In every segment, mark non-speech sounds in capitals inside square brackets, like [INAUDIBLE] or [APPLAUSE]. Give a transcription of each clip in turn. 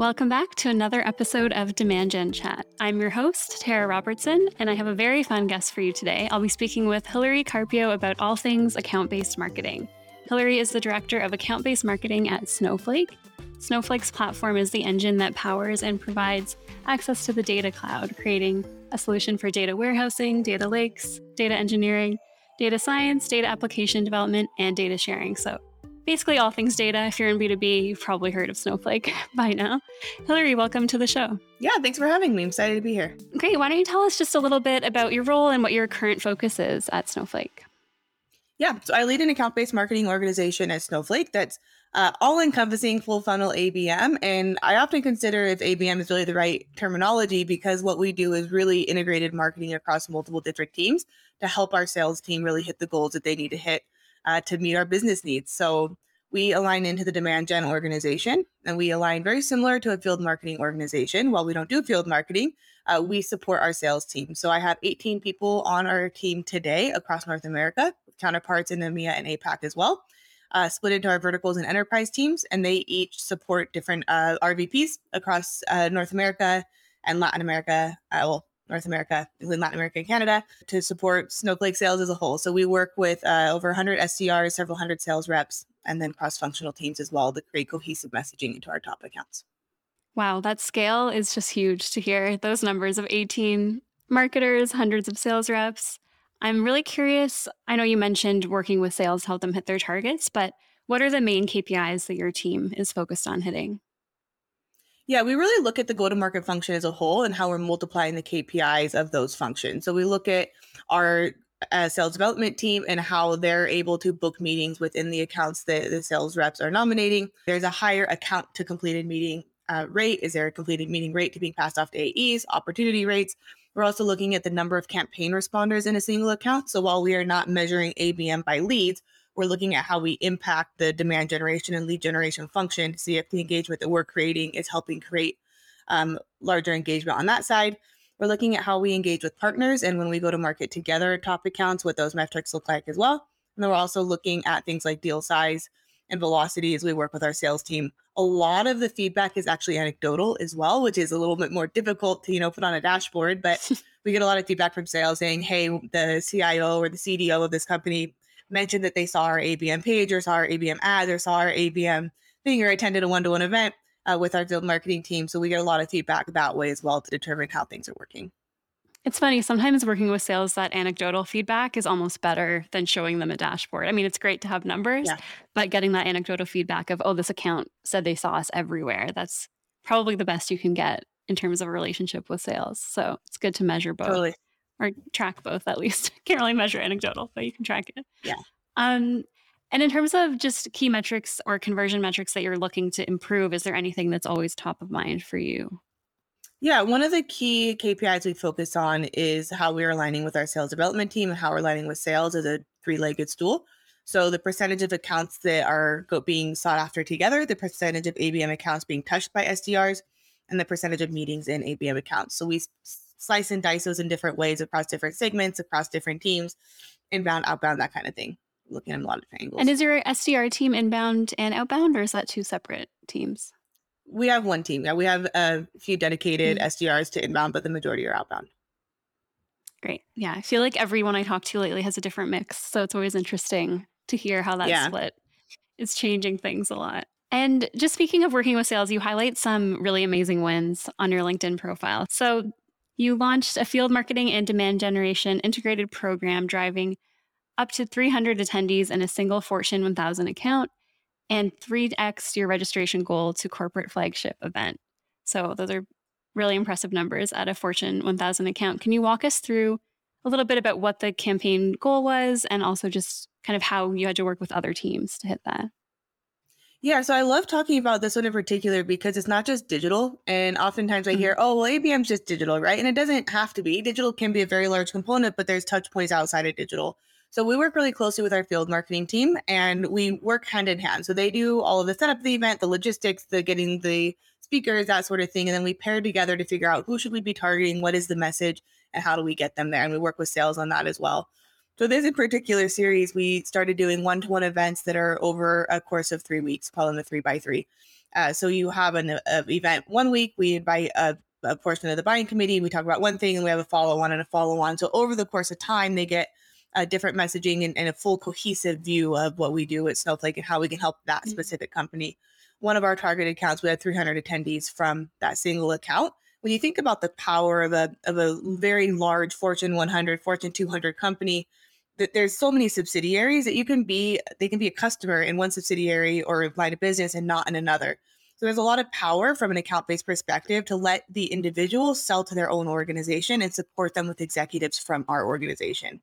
Welcome back to another episode of Demand Gen Chat. I'm your host, Tara Robertson, and I have a very fun guest for you today. I'll be speaking with Hillary Carpio about all things account based marketing. Hillary is the director of account based marketing at Snowflake. Snowflake's platform is the engine that powers and provides access to the data cloud, creating a solution for data warehousing, data lakes, data engineering, data science, data application development, and data sharing. So basically all things data. If you're in B2B, you've probably heard of Snowflake [LAUGHS] by now. Hillary, welcome to the show. Yeah, thanks for having me. I'm excited to be here. Great. Why don't you tell us just a little bit about your role and what your current focus is at Snowflake? Yeah, so I lead an account based marketing organization at Snowflake that's uh, all encompassing full funnel ABM. And I often consider if ABM is really the right terminology because what we do is really integrated marketing across multiple different teams to help our sales team really hit the goals that they need to hit uh, to meet our business needs. So we align into the demand gen organization and we align very similar to a field marketing organization. While we don't do field marketing, uh, we support our sales team. So I have 18 people on our team today across North America, counterparts in EMEA and APAC as well, uh, split into our verticals and enterprise teams, and they each support different uh, RVPs across uh, North America and Latin America. Uh, well, North America, including Latin America and Canada, to support Snowflake sales as a whole. So we work with uh, over 100 SDRs, several hundred sales reps, and then cross functional teams as well to create cohesive messaging into our top accounts. Wow, that scale is just huge to hear those numbers of 18 marketers, hundreds of sales reps. I'm really curious. I know you mentioned working with sales to help them hit their targets, but what are the main KPIs that your team is focused on hitting? Yeah, we really look at the go to market function as a whole and how we're multiplying the KPIs of those functions. So we look at our uh, sales development team and how they're able to book meetings within the accounts that the sales reps are nominating. There's a higher account to completed meeting uh, rate. Is there a completed meeting rate to being passed off to AEs, opportunity rates? We're also looking at the number of campaign responders in a single account. So while we are not measuring ABM by leads, we're looking at how we impact the demand generation and lead generation function to see if the engagement that we're creating is helping create um, larger engagement on that side. We're looking at how we engage with partners and when we go to market together top accounts, what those metrics look like as well. And then we're also looking at things like deal size and velocity as we work with our sales team. A lot of the feedback is actually anecdotal as well, which is a little bit more difficult to, you know, put on a dashboard, but [LAUGHS] we get a lot of feedback from sales saying, "Hey, the CIO or the CDO of this company mentioned that they saw our ABM page or saw our ABM ads or saw our ABM thing or attended a one to one event uh, with our field marketing team. So we get a lot of feedback that way as well to determine how things are working. It's funny, sometimes working with sales, that anecdotal feedback is almost better than showing them a dashboard. I mean, it's great to have numbers, yeah. but getting that anecdotal feedback of, oh, this account said they saw us everywhere, that's probably the best you can get in terms of a relationship with sales. So it's good to measure both. Totally or track both at least. [LAUGHS] Can't really measure anecdotal, but you can track it. Yeah. Um, and in terms of just key metrics or conversion metrics that you're looking to improve, is there anything that's always top of mind for you? Yeah, one of the key KPIs we focus on is how we're aligning with our sales development team and how we're aligning with sales as a three legged stool. So, the percentage of accounts that are being sought after together, the percentage of ABM accounts being touched by SDRs, and the percentage of meetings in ABM accounts. So, we slice and dice those in different ways across different segments, across different teams, inbound, outbound, that kind of thing. Looking at a lot of angles. And is your SDR team inbound and outbound, or is that two separate teams? We have one team. Yeah, we have a few dedicated mm-hmm. SDRs to inbound, but the majority are outbound. Great. Yeah, I feel like everyone I talk to lately has a different mix, so it's always interesting to hear how that yeah. split is changing things a lot. And just speaking of working with sales, you highlight some really amazing wins on your LinkedIn profile. So you launched a field marketing and demand generation integrated program driving up to 300 attendees in a single Fortune 1000 account and 3x your registration goal to corporate flagship event. So those are really impressive numbers at a Fortune 1000 account. Can you walk us through a little bit about what the campaign goal was and also just kind of how you had to work with other teams to hit that? Yeah, so I love talking about this one in particular because it's not just digital. And oftentimes I hear, mm-hmm. oh, well, ABM's just digital, right? And it doesn't have to be. Digital can be a very large component, but there's touch points outside of digital. So we work really closely with our field marketing team and we work hand in hand. So they do all of the setup of the event, the logistics, the getting the speakers, that sort of thing. And then we pair together to figure out who should we be targeting, what is the message, and how do we get them there. And we work with sales on that as well. So this in particular series, we started doing one-to-one events that are over a course of three weeks, call them the three by three. Uh, so you have an a event one week, we invite a, a, portion of the buying committee, we talk about one thing, and we have a follow on and a follow on. So over the course of time, they get a different messaging and, and, a full cohesive view of what we do at Snowflake and how we can help that mm-hmm. specific company. One of our targeted accounts, we had 300 attendees from that single account. When you think about the power of a of a very large Fortune 100, Fortune 200 company, that there's so many subsidiaries that you can be they can be a customer in one subsidiary or line of business and not in another. So there's a lot of power from an account based perspective to let the individual sell to their own organization and support them with executives from our organization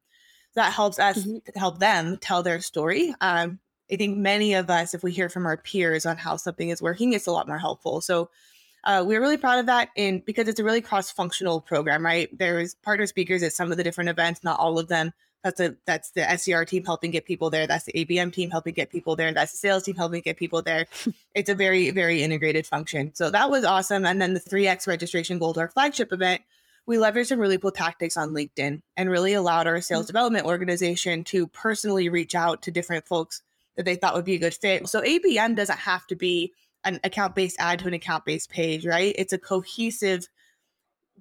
that helps us mm-hmm. help them tell their story. Um, I think many of us, if we hear from our peers on how something is working, it's a lot more helpful. So uh, we're really proud of that, and because it's a really cross-functional program, right? There's partner speakers at some of the different events, not all of them. That's a that's the SDR team helping get people there. That's the ABM team helping get people there. That's the sales team helping get people there. [LAUGHS] it's a very very integrated function. So that was awesome. And then the 3x registration gold our flagship event we leveraged some really cool tactics on LinkedIn and really allowed our sales mm-hmm. development organization to personally reach out to different folks that they thought would be a good fit. So ABM doesn't have to be an account based ad to an account based page, right? It's a cohesive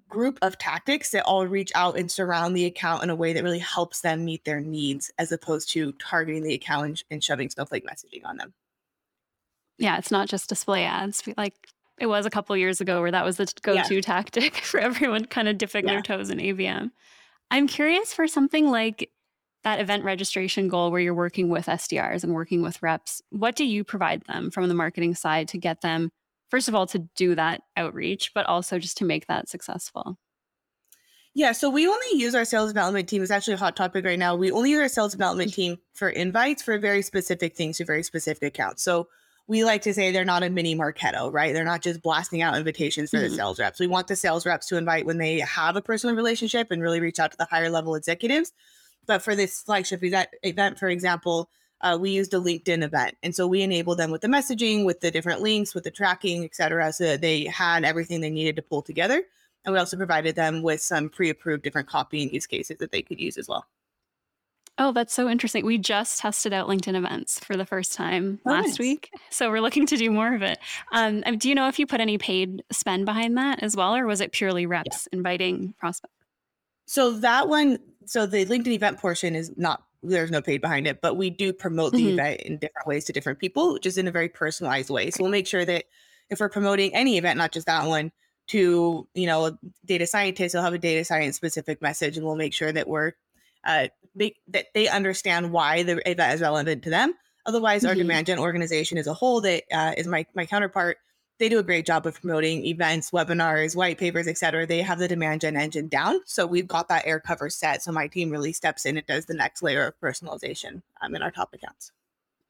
group of tactics that all reach out and surround the account in a way that really helps them meet their needs as opposed to targeting the account and, and shoving snowflake messaging on them. Yeah, it's not just display ads. Like it was a couple years ago where that was the go-to yeah. tactic [LAUGHS] for everyone kind of dipping yeah. their toes in ABM. I'm curious for something like that event registration goal where you're working with SDRs and working with reps, what do you provide them from the marketing side to get them first of all to do that outreach, but also just to make that successful? Yeah, so we only use our sales development team. It's actually a hot topic right now. We only use our sales development mm-hmm. team for invites for very specific things to very specific accounts. So we like to say they're not a mini Marketo, right? They're not just blasting out invitations for mm-hmm. the sales reps. We want the sales reps to invite when they have a personal relationship and really reach out to the higher level executives. But for this flagship event, for example, uh, we used a LinkedIn event. And so we enabled them with the messaging, with the different links, with the tracking, et cetera, so that they had everything they needed to pull together. And we also provided them with some pre approved different copying use cases that they could use as well. Oh, that's so interesting. We just tested out LinkedIn events for the first time oh, last week. So we're looking to do more of it. Um, do you know if you put any paid spend behind that as well, or was it purely reps yeah. inviting prospects? So that one, so the LinkedIn event portion is not, there's no paid behind it, but we do promote the mm-hmm. event in different ways to different people, just in a very personalized way. So we'll make sure that if we're promoting any event, not just that one, to you know data scientists, we'll have a data science specific message, and we'll make sure that we're uh, make, that they understand why the event is relevant to them. Otherwise, mm-hmm. our demand gen organization as a whole, that uh, is my my counterpart, they do a great job of promoting events, webinars, white papers, etc. They have the demand gen engine down, so we've got that air cover set. So my team really steps in and does the next layer of personalization um, in our top accounts.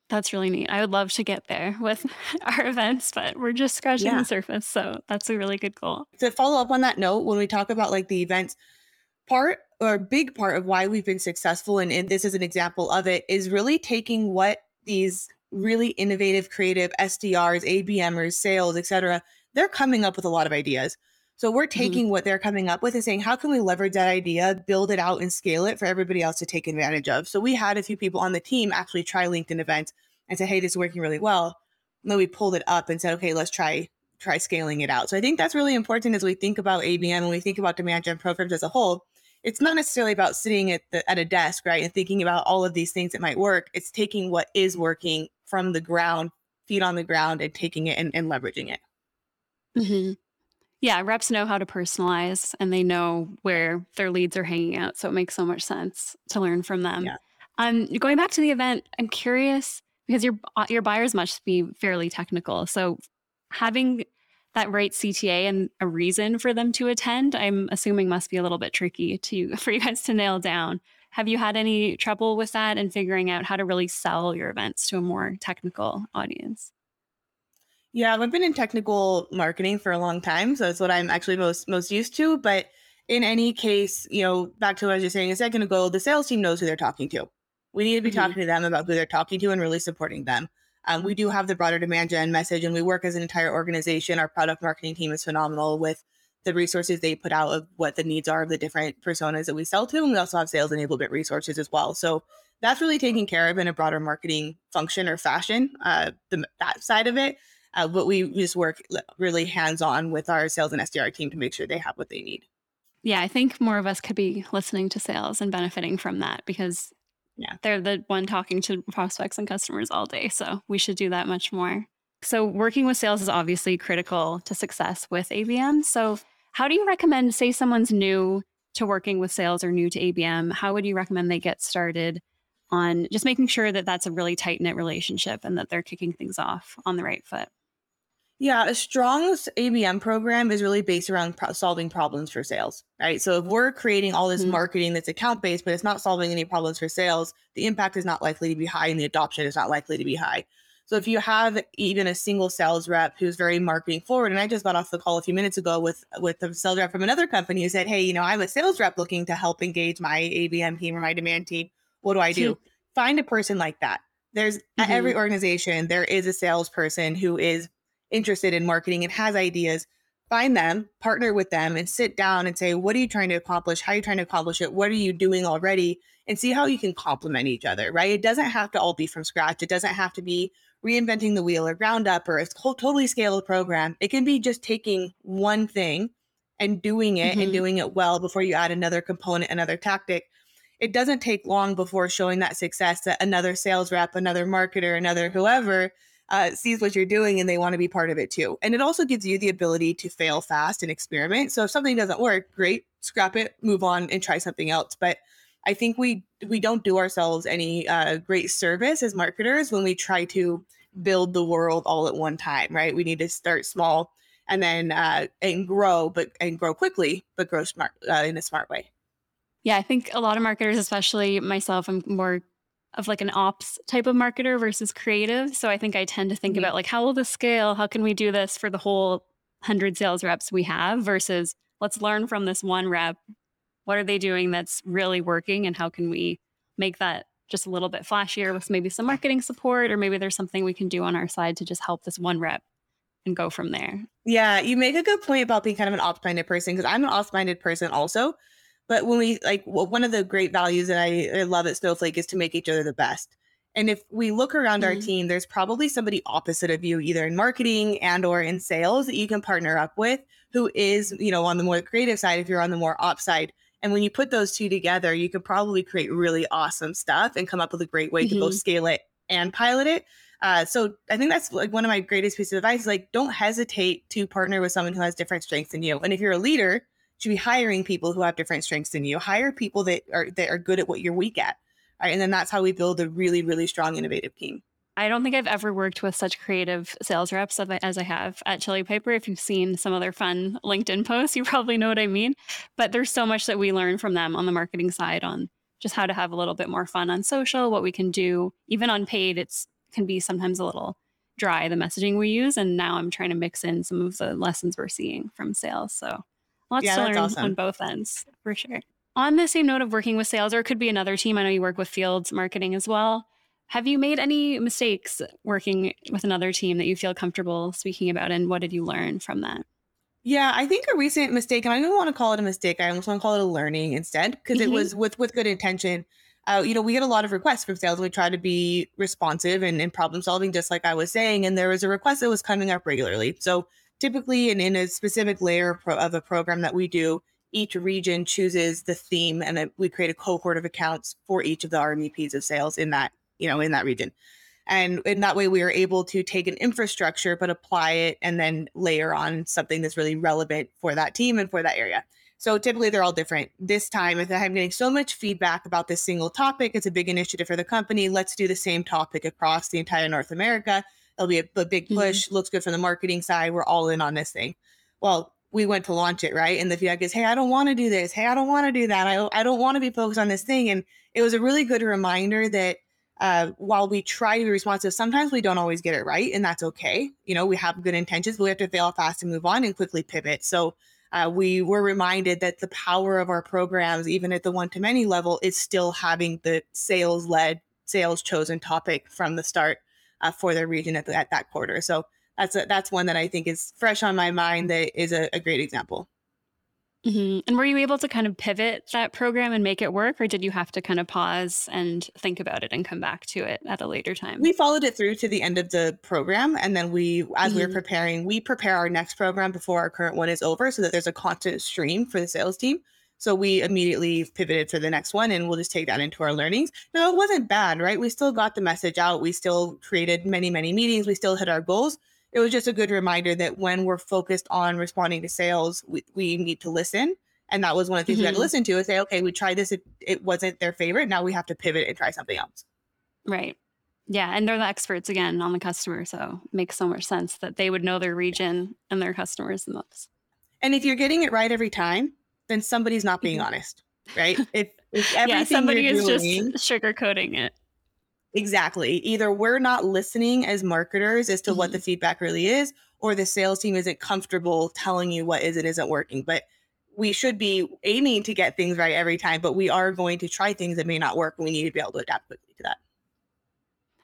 That's really neat. I would love to get there with [LAUGHS] our events, but we're just scratching yeah. the surface. So that's a really good goal. To follow up on that note, when we talk about like the events, part or a big part of why we've been successful and, and this is an example of it is really taking what these really innovative creative sdrs abmers sales etc they're coming up with a lot of ideas so we're mm-hmm. taking mm-hmm. what they're coming up with and saying how can we leverage that idea build it out and scale it for everybody else to take advantage of so we had a few people on the team actually try linkedin events and say hey this is working really well and then we pulled it up and said okay let's try try scaling it out so i think that's really important as we think about abm and we think about demand gen programs as a whole it's not necessarily about sitting at the at a desk, right, and thinking about all of these things that might work. It's taking what is working from the ground, feet on the ground, and taking it and, and leveraging it. Mm-hmm. Yeah, reps know how to personalize and they know where their leads are hanging out. So it makes so much sense to learn from them. Yeah. Um, going back to the event, I'm curious because your your buyers must be fairly technical. So having that right CTA and a reason for them to attend, I'm assuming must be a little bit tricky to [LAUGHS] for you guys to nail down. Have you had any trouble with that and figuring out how to really sell your events to a more technical audience? Yeah, I've been in technical marketing for a long time, so it's what I'm actually most most used to. But in any case, you know, back to what I was just saying a second ago, the sales team knows who they're talking to. We need to be mm-hmm. talking to them about who they're talking to and really supporting them. Um, we do have the broader demand gen message, and we work as an entire organization. Our product marketing team is phenomenal with the resources they put out of what the needs are of the different personas that we sell to. And we also have sales enablement resources as well. So that's really taken care of in a broader marketing function or fashion, uh, the, that side of it. Uh, but we just work really hands on with our sales and SDR team to make sure they have what they need. Yeah, I think more of us could be listening to sales and benefiting from that because yeah, they're the one talking to prospects and customers all day. So we should do that much more. So working with sales is obviously critical to success with ABM. So how do you recommend, say someone's new to working with sales or new to ABM, how would you recommend they get started on just making sure that that's a really tight knit relationship and that they're kicking things off on the right foot? Yeah, a strong ABM program is really based around pro- solving problems for sales, right? So if we're creating all this mm-hmm. marketing that's account based, but it's not solving any problems for sales, the impact is not likely to be high and the adoption is not likely to be high. So if you have even a single sales rep who's very marketing forward, and I just got off the call a few minutes ago with with a sales rep from another company who said, "Hey, you know, I'm a sales rep looking to help engage my ABM team or my demand team. What do I do?" Find a person like that. There's mm-hmm. at every organization there is a salesperson who is interested in marketing and has ideas, find them, partner with them, and sit down and say, what are you trying to accomplish? How are you trying to accomplish it? What are you doing already? And see how you can complement each other, right? It doesn't have to all be from scratch. It doesn't have to be reinventing the wheel or ground up or a totally scaled program. It can be just taking one thing and doing it mm-hmm. and doing it well before you add another component, another tactic. It doesn't take long before showing that success that another sales rep, another marketer, another whoever uh, sees what you're doing and they want to be part of it too. And it also gives you the ability to fail fast and experiment. So if something doesn't work, great, scrap it, move on, and try something else. But I think we we don't do ourselves any uh, great service as marketers when we try to build the world all at one time. Right? We need to start small and then uh, and grow, but and grow quickly, but grow smart uh, in a smart way. Yeah, I think a lot of marketers, especially myself, I'm more of like an ops type of marketer versus creative. So I think I tend to think mm-hmm. about like how will this scale? How can we do this for the whole 100 sales reps we have versus let's learn from this one rep. What are they doing that's really working and how can we make that just a little bit flashier with maybe some marketing support or maybe there's something we can do on our side to just help this one rep and go from there. Yeah, you make a good point about being kind of an ops minded person because I'm an ops minded person also. But when we like one of the great values that I, I, love at Snowflake is to make each other the best. And if we look around mm-hmm. our team, there's probably somebody opposite of you, either in marketing and or in sales that you can partner up with who is, you know, on the more creative side, if you're on the more ops side. And when you put those two together, you can probably create really awesome stuff and come up with a great way mm-hmm. to both mm-hmm. scale it and pilot it. Uh, so I think that's like one of my greatest pieces of advice. Like, don't hesitate to partner with someone who has different strengths than you. And if you're a leader, should be hiring people who have different strengths than you. Hire people that are that are good at what you're weak at. Right. And then that's how we build a really, really strong, innovative team. I don't think I've ever worked with such creative sales reps as I have at Chili Piper. If you've seen some other fun LinkedIn posts, you [LAUGHS] probably know what I mean. But there's so much that we learn from them on the marketing side on just how to have a little bit more fun on social, what we can do. Even on paid, it's can be sometimes a little dry, the messaging we use. And now I'm trying to mix in some of the lessons we're seeing from sales. So Lots yeah, to learn awesome. on both ends for sure. On the same note of working with sales, or it could be another team. I know you work with fields marketing as well. Have you made any mistakes working with another team that you feel comfortable speaking about? And what did you learn from that? Yeah, I think a recent mistake, and I don't want to call it a mistake. I almost want to call it a learning instead, because mm-hmm. it was with with good intention. Uh, you know, we get a lot of requests from sales. We try to be responsive and, and problem solving, just like I was saying. And there was a request that was coming up regularly. So typically and in a specific layer of a program that we do each region chooses the theme and we create a cohort of accounts for each of the RMVPs of sales in that you know in that region. And in that way we are able to take an infrastructure but apply it and then layer on something that's really relevant for that team and for that area. So typically they're all different. This time i'm getting so much feedback about this single topic it's a big initiative for the company. Let's do the same topic across the entire north america It'll be a, a big mm-hmm. push. Mm-hmm. Looks good from the marketing side. We're all in on this thing. Well, we went to launch it, right? And the feedback is, hey, I don't want to do this. Hey, I don't want to do that. I, I don't want to be focused on this thing. And it was a really good reminder that uh, while we try to be responsive, sometimes we don't always get it right. And that's okay. You know, we have good intentions, but we have to fail fast and move on and quickly pivot. So uh, we were reminded that the power of our programs, even at the one to many level, is still having the sales led, sales chosen topic from the start uh, for their region at, the, at that quarter. So that's a, that's one that I think is fresh on my mind. That is a, a great example. Mm-hmm. And were you able to kind of pivot that program and make it work, or did you have to kind of pause and think about it and come back to it at a later time? We followed it through to the end of the program. And then we, as mm-hmm. we were preparing, we prepare our next program before our current one is over so that there's a constant stream for the sales team. So we immediately pivoted to the next one and we'll just take that into our learnings. Now, it wasn't bad, right? We still got the message out. We still created many, many meetings. We still hit our goals it was just a good reminder that when we're focused on responding to sales, we, we need to listen. And that was one of the things mm-hmm. we had to mm-hmm. listen to is say, okay, we tried this, it, it wasn't their favorite. Now we have to pivot and try something else. Right. Yeah. And they're the experts again on the customer. So it makes so much sense that they would know their region and their customers the most. And if you're getting it right every time, then somebody's not being mm-hmm. honest, right? [LAUGHS] If, if everything yeah, somebody is doing, just sugarcoating it. Exactly. Either we're not listening as marketers as to mm-hmm. what the mm-hmm. feedback really is, or the sales team isn't comfortable telling you what is it isn't working. But we should be aiming to get things right every time, but we are going to try things that may not work. And we need to be able to adapt quickly to that.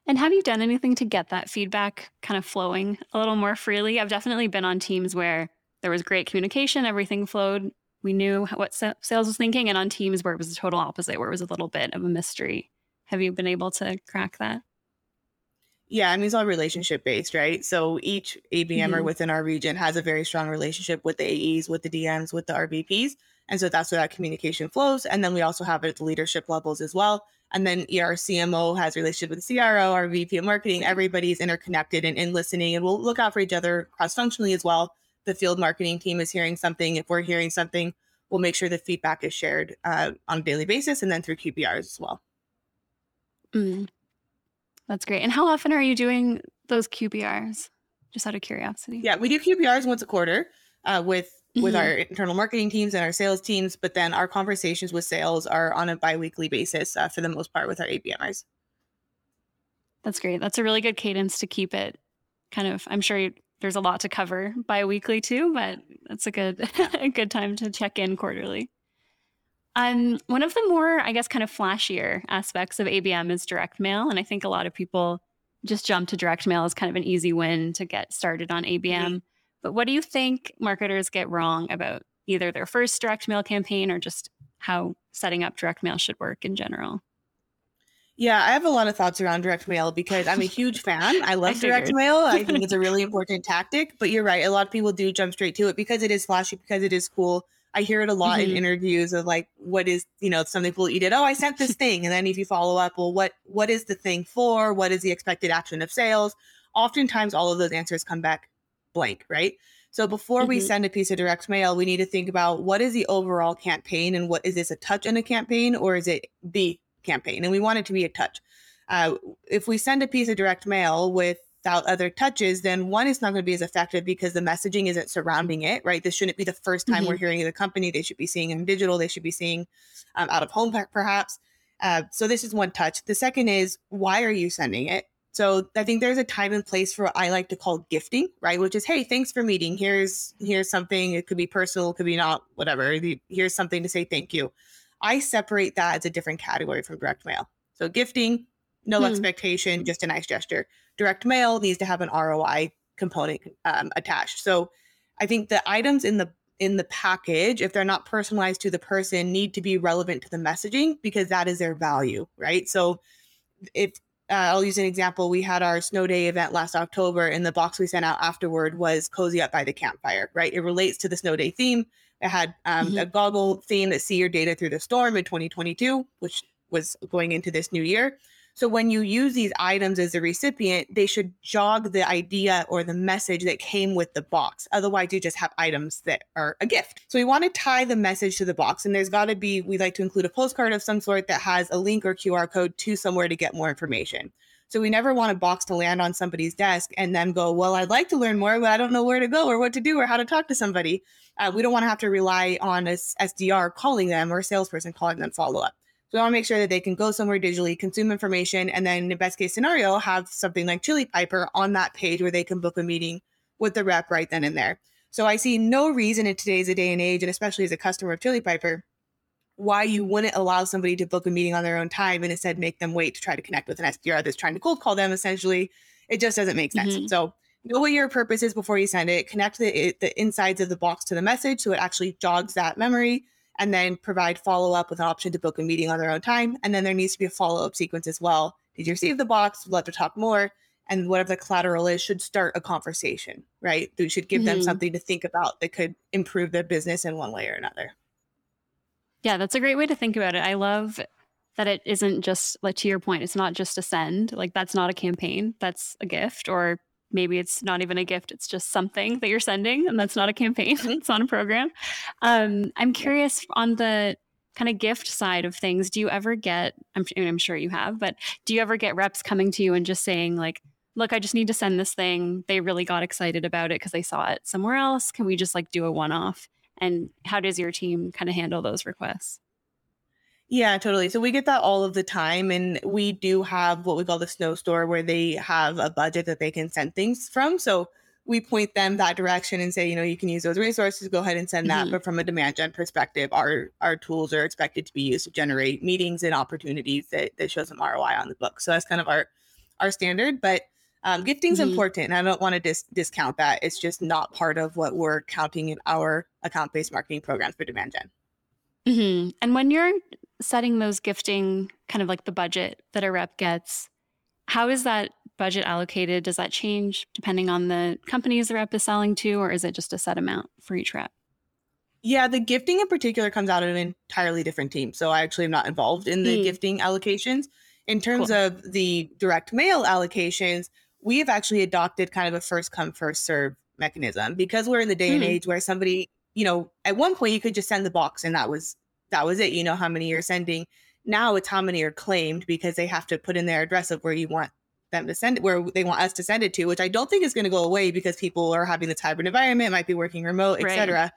And have you done anything to get that feedback kind of flowing a little more freely? I've definitely been on teams where there was great communication, everything flowed. We knew what sales was thinking, and on teams where it was the total opposite, where it was a little bit of a mystery. Have you been able to crack that? Yeah, I mean, it's all relationship based, right? So each ABMer mm-hmm. within our region has a very strong relationship with the AEs, with the DMs, with the RVPs. And so that's where that communication flows. And then we also have it at the leadership levels as well. And then our CMO has relationship with the CRO, our VP of marketing, everybody's interconnected and, and listening. And we'll look out for each other cross functionally as well. The field marketing team is hearing something. If we're hearing something, we'll make sure the feedback is shared uh, on a daily basis and then through QBRs as well. Mm. That's great. And how often are you doing those QBRs? Just out of curiosity. Yeah, we do QBRs once a quarter uh, with with mm-hmm. our internal marketing teams and our sales teams, but then our conversations with sales are on a biweekly basis uh, for the most part with our ABMers. That's great. That's a really good cadence to keep it kind of. I'm sure you, there's a lot to cover biweekly too, but that's a good [LAUGHS] a good time to check in quarterly. Um, one of the more, I guess, kind of flashier aspects of ABM is direct mail. And I think a lot of people just jump to direct mail as kind of an easy win to get started on ABM. Mm-hmm. But what do you think marketers get wrong about either their first direct mail campaign or just how setting up direct mail should work in general? Yeah, I have a lot of thoughts around direct mail because I'm a huge fan. I [LAUGHS] love I direct mail. I think [LAUGHS] it's a really important tactic. But you're right. A lot of people do jump straight to it because it is flashy, because it is cool. I hear it a lot mm-hmm. in interviews of like, what is, you know, something people you did, oh, I sent this thing. And then if you follow up, well, what what is the thing for? What is the expected action of sales? Oftentimes all of those answers come back blank, right? So before mm-hmm. we send a piece of direct mail, we need to think about what is the overall campaign and what is this a touch in a campaign or is it the campaign? And we want it to be a touch. Uh, if we send a piece of direct mail without other touches, then one is not going to be as effective because the messaging isn't surrounding it, right? This shouldn't be the first time mm-hmm. we're hearing of the company. They should be seeing in digital. They should be seeing um, out of home, perhaps. Uh, so this is one touch. The second is why are you sending it? So I think there's a time and place for what I like to call gifting, right? Which is, hey, thanks for meeting. Here's here's something. It could be personal, could be not, whatever. Here's something to say thank you. I separate that as a different category from direct mail. So gifting, no hmm. expectation, just a nice gesture direct mail needs to have an ROI component um, attached. So I think the items in the in the package, if they're not personalized to the person, need to be relevant to the messaging because that is their value, right? So if uh, I'll use an example, we had our snow day event last October, and the box we sent out afterward was cozy up by the campfire, right? It relates to the snow day theme. It had um, mm-hmm. a goggle theme that see your data through the storm in 2022, which was going into this new year. So when you use these items as a recipient, they should jog the idea or the message that came with the box. Otherwise, you just have items that are a gift. So we want to tie the message to the box. And there's got to be, we like to include a postcard of some sort that has a link or QR code to somewhere to get more information. So we never want a box to land on somebody's desk and then go, well, I'd like to learn more, but I don't know where to go or what to do or how to talk to somebody. Uh, we don't want to have to rely on a SDR calling them or a salesperson calling them follow up. So we want to make sure that they can go somewhere digitally, consume information, and then in the best case scenario, have something like Chili Piper on that page where they can book a meeting with the rep right then and there. So I see no reason in today's day and age, and especially as a customer of Chili Piper, why you wouldn't allow somebody to book a meeting on their own time and instead make them wait to try to connect with an SDR that's trying to cold call them essentially. It just doesn't make sense. Mm-hmm. So know what your purpose is before you send it, connect the, the insides of the box to the message so it actually jogs that memory, and then provide follow up with an option to book a meeting on their own time. And then there needs to be a follow up sequence as well. Did you receive the box? Would love to talk more. And whatever the collateral is, should start a conversation, right? we should give mm-hmm. them something to think about that could improve their business in one way or another. Yeah, that's a great way to think about it. I love that it isn't just like to your point, it's not just a send. Like that's not a campaign, that's a gift or maybe it's not even a gift it's just something that you're sending and that's not a campaign [LAUGHS] it's not a program. Um, i'm curious on the kind of gift side of things do you ever get I'm, I'm sure you have but do you ever get reps coming to you and just saying like look i just need to send this thing they really got excited about it because they saw it somewhere else can we just like do a one-off? And how does your team kind of handle those requests yeah, totally. So we get that all of the time. And we do have what we call the snow store where they have a budget that they can send things from. So we point them that direction and say, you know, you can use those resources, go ahead and send that. Mm-hmm. But from a demand gen perspective, our our tools are expected to be used to generate meetings and opportunities that, that show some ROI on the book. So that's kind of our our standard. But um, gifting's mm-hmm. important, and I don't want to dis- discount that. It's just not part of what we're counting in our account based marketing programs for demand gen. Mm-hmm. And when you're setting those gifting kind of like the budget that a rep gets, how is that budget allocated? Does that change depending on the companies the rep is selling to, or is it just a set amount for each rep? Yeah, the gifting in particular comes out of an entirely different team. So I actually am not involved in the mm. gifting allocations. In terms cool. of the direct mail allocations, we have actually adopted kind of a first come, first serve mechanism because we're in the day mm. and age where somebody you know, at one point you could just send the box and that was that was it. You know how many you're sending. Now it's how many are claimed because they have to put in their address of where you want them to send it, where they want us to send it to, which I don't think is going to go away because people are having this hybrid environment, might be working remote, etc.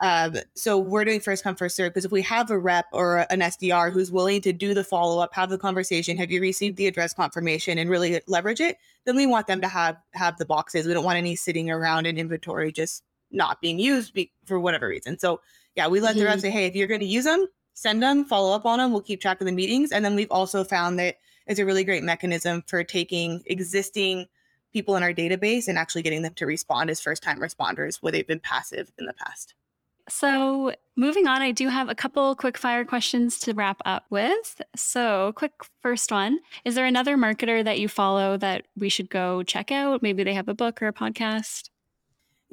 Um, so we're doing first come first serve because if we have a rep or an SDR who's willing to do the follow up, have the conversation, have you received the address confirmation, and really leverage it, then we want them to have have the boxes. We don't want any sitting around in inventory just not being used be- for whatever reason. So yeah, we let mm-hmm. the rep say, hey, if you're going to use them, send them, follow up on them. We'll keep track of the meetings. And then we've also found that it's a really great mechanism for taking existing people in our database and actually getting them to respond as first time responders where they've been passive in the past. So, moving on, I do have a couple quick fire questions to wrap up with. So, quick first one Is there another marketer that you follow that we should go check out? Maybe they have a book or a podcast?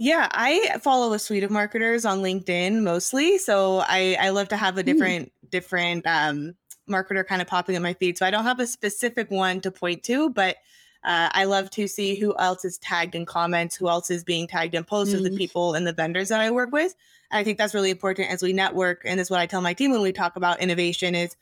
Yeah, I follow a suite of marketers on LinkedIn mostly. So I, I love to have a hmm. different mm. different um, marketer kind of popping in my feed. So I don't have a specific one to point to, but uh, I love to see who else is tagged in comments, who else is being tagged in posts mm. of the hmm. people and the vendors that I work with. And I think that's really important as we network. And is what I tell my team when we talk about innovation is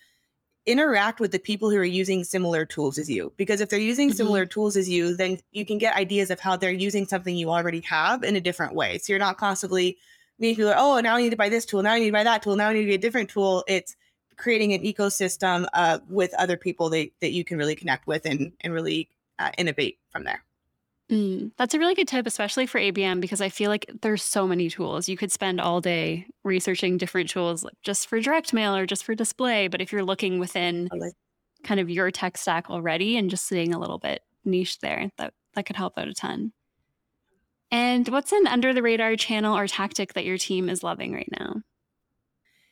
interact with the people who are using similar tools as you because if they're using mm-hmm. similar tools as you then you can get ideas of how they're using something you already have in a different way. So you're not constantly meeting people oh now i need to buy this tool now i need to buy that tool now i need to get a different tool. It's creating an ecosystem uh, with other people that, that you can really connect with and, and really uh, innovate from there Mm, that's a really good tip, especially for ABM, because I feel like there's so many tools. You could spend all day researching different tools just for direct mail or just for display. But if you're looking within kind of your tech stack already and just seeing a little bit niche there, that, that could help out a ton. And what's an under the radar channel or tactic that your team is loving right now?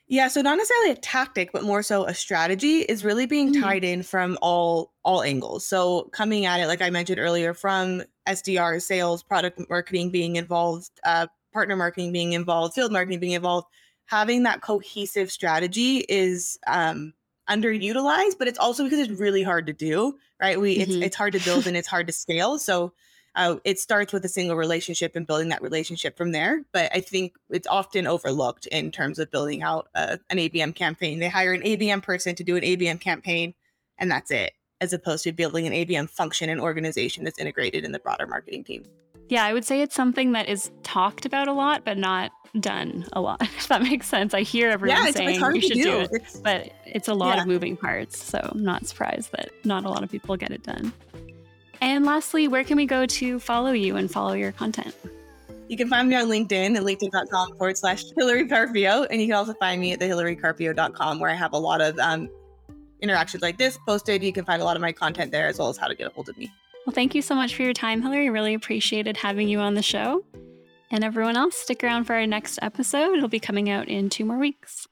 Yeah, so not necessarily a tactic, but more so a strategy is really being mm-hmm. tied in from all all angles. So coming at it, like I mentioned earlier, from SDR, sales, product marketing being involved, uh, partner marketing being involved, field marketing being involved, having that cohesive strategy is um, underutilized, but it's also because it's really hard to do. Right? We mm-hmm. it's it's hard to build and it's hard to scale. So uh, it starts with a single relationship and building that relationship from there. But I think it's often overlooked in terms of building out uh, an ABM campaign. They hire an ABM person to do an ABM campaign, and that's it, as opposed to building an ABM function and organization that's integrated in the broader marketing team. Yeah, I would say it's something that is talked about a lot, but not done a lot. [LAUGHS] If that makes sense. I hear everyone yeah, saying you should do, do it, it's, but it's a lot yeah. of moving parts. So I'm not surprised that not a lot of people get it done. And lastly, where can we go to follow you and follow your content? You can find me on LinkedIn at linkedin.com forward slash Hillary Carpio. And you can also find me at the hillarycarpio.com where I have a lot of um, interactions like this posted. You can find a lot of my content there as well as how to get a hold of me. Well, thank you so much for your time, Hillary. Really appreciated having you on the show. And everyone else, stick around for our next episode. It'll be coming out in two more weeks.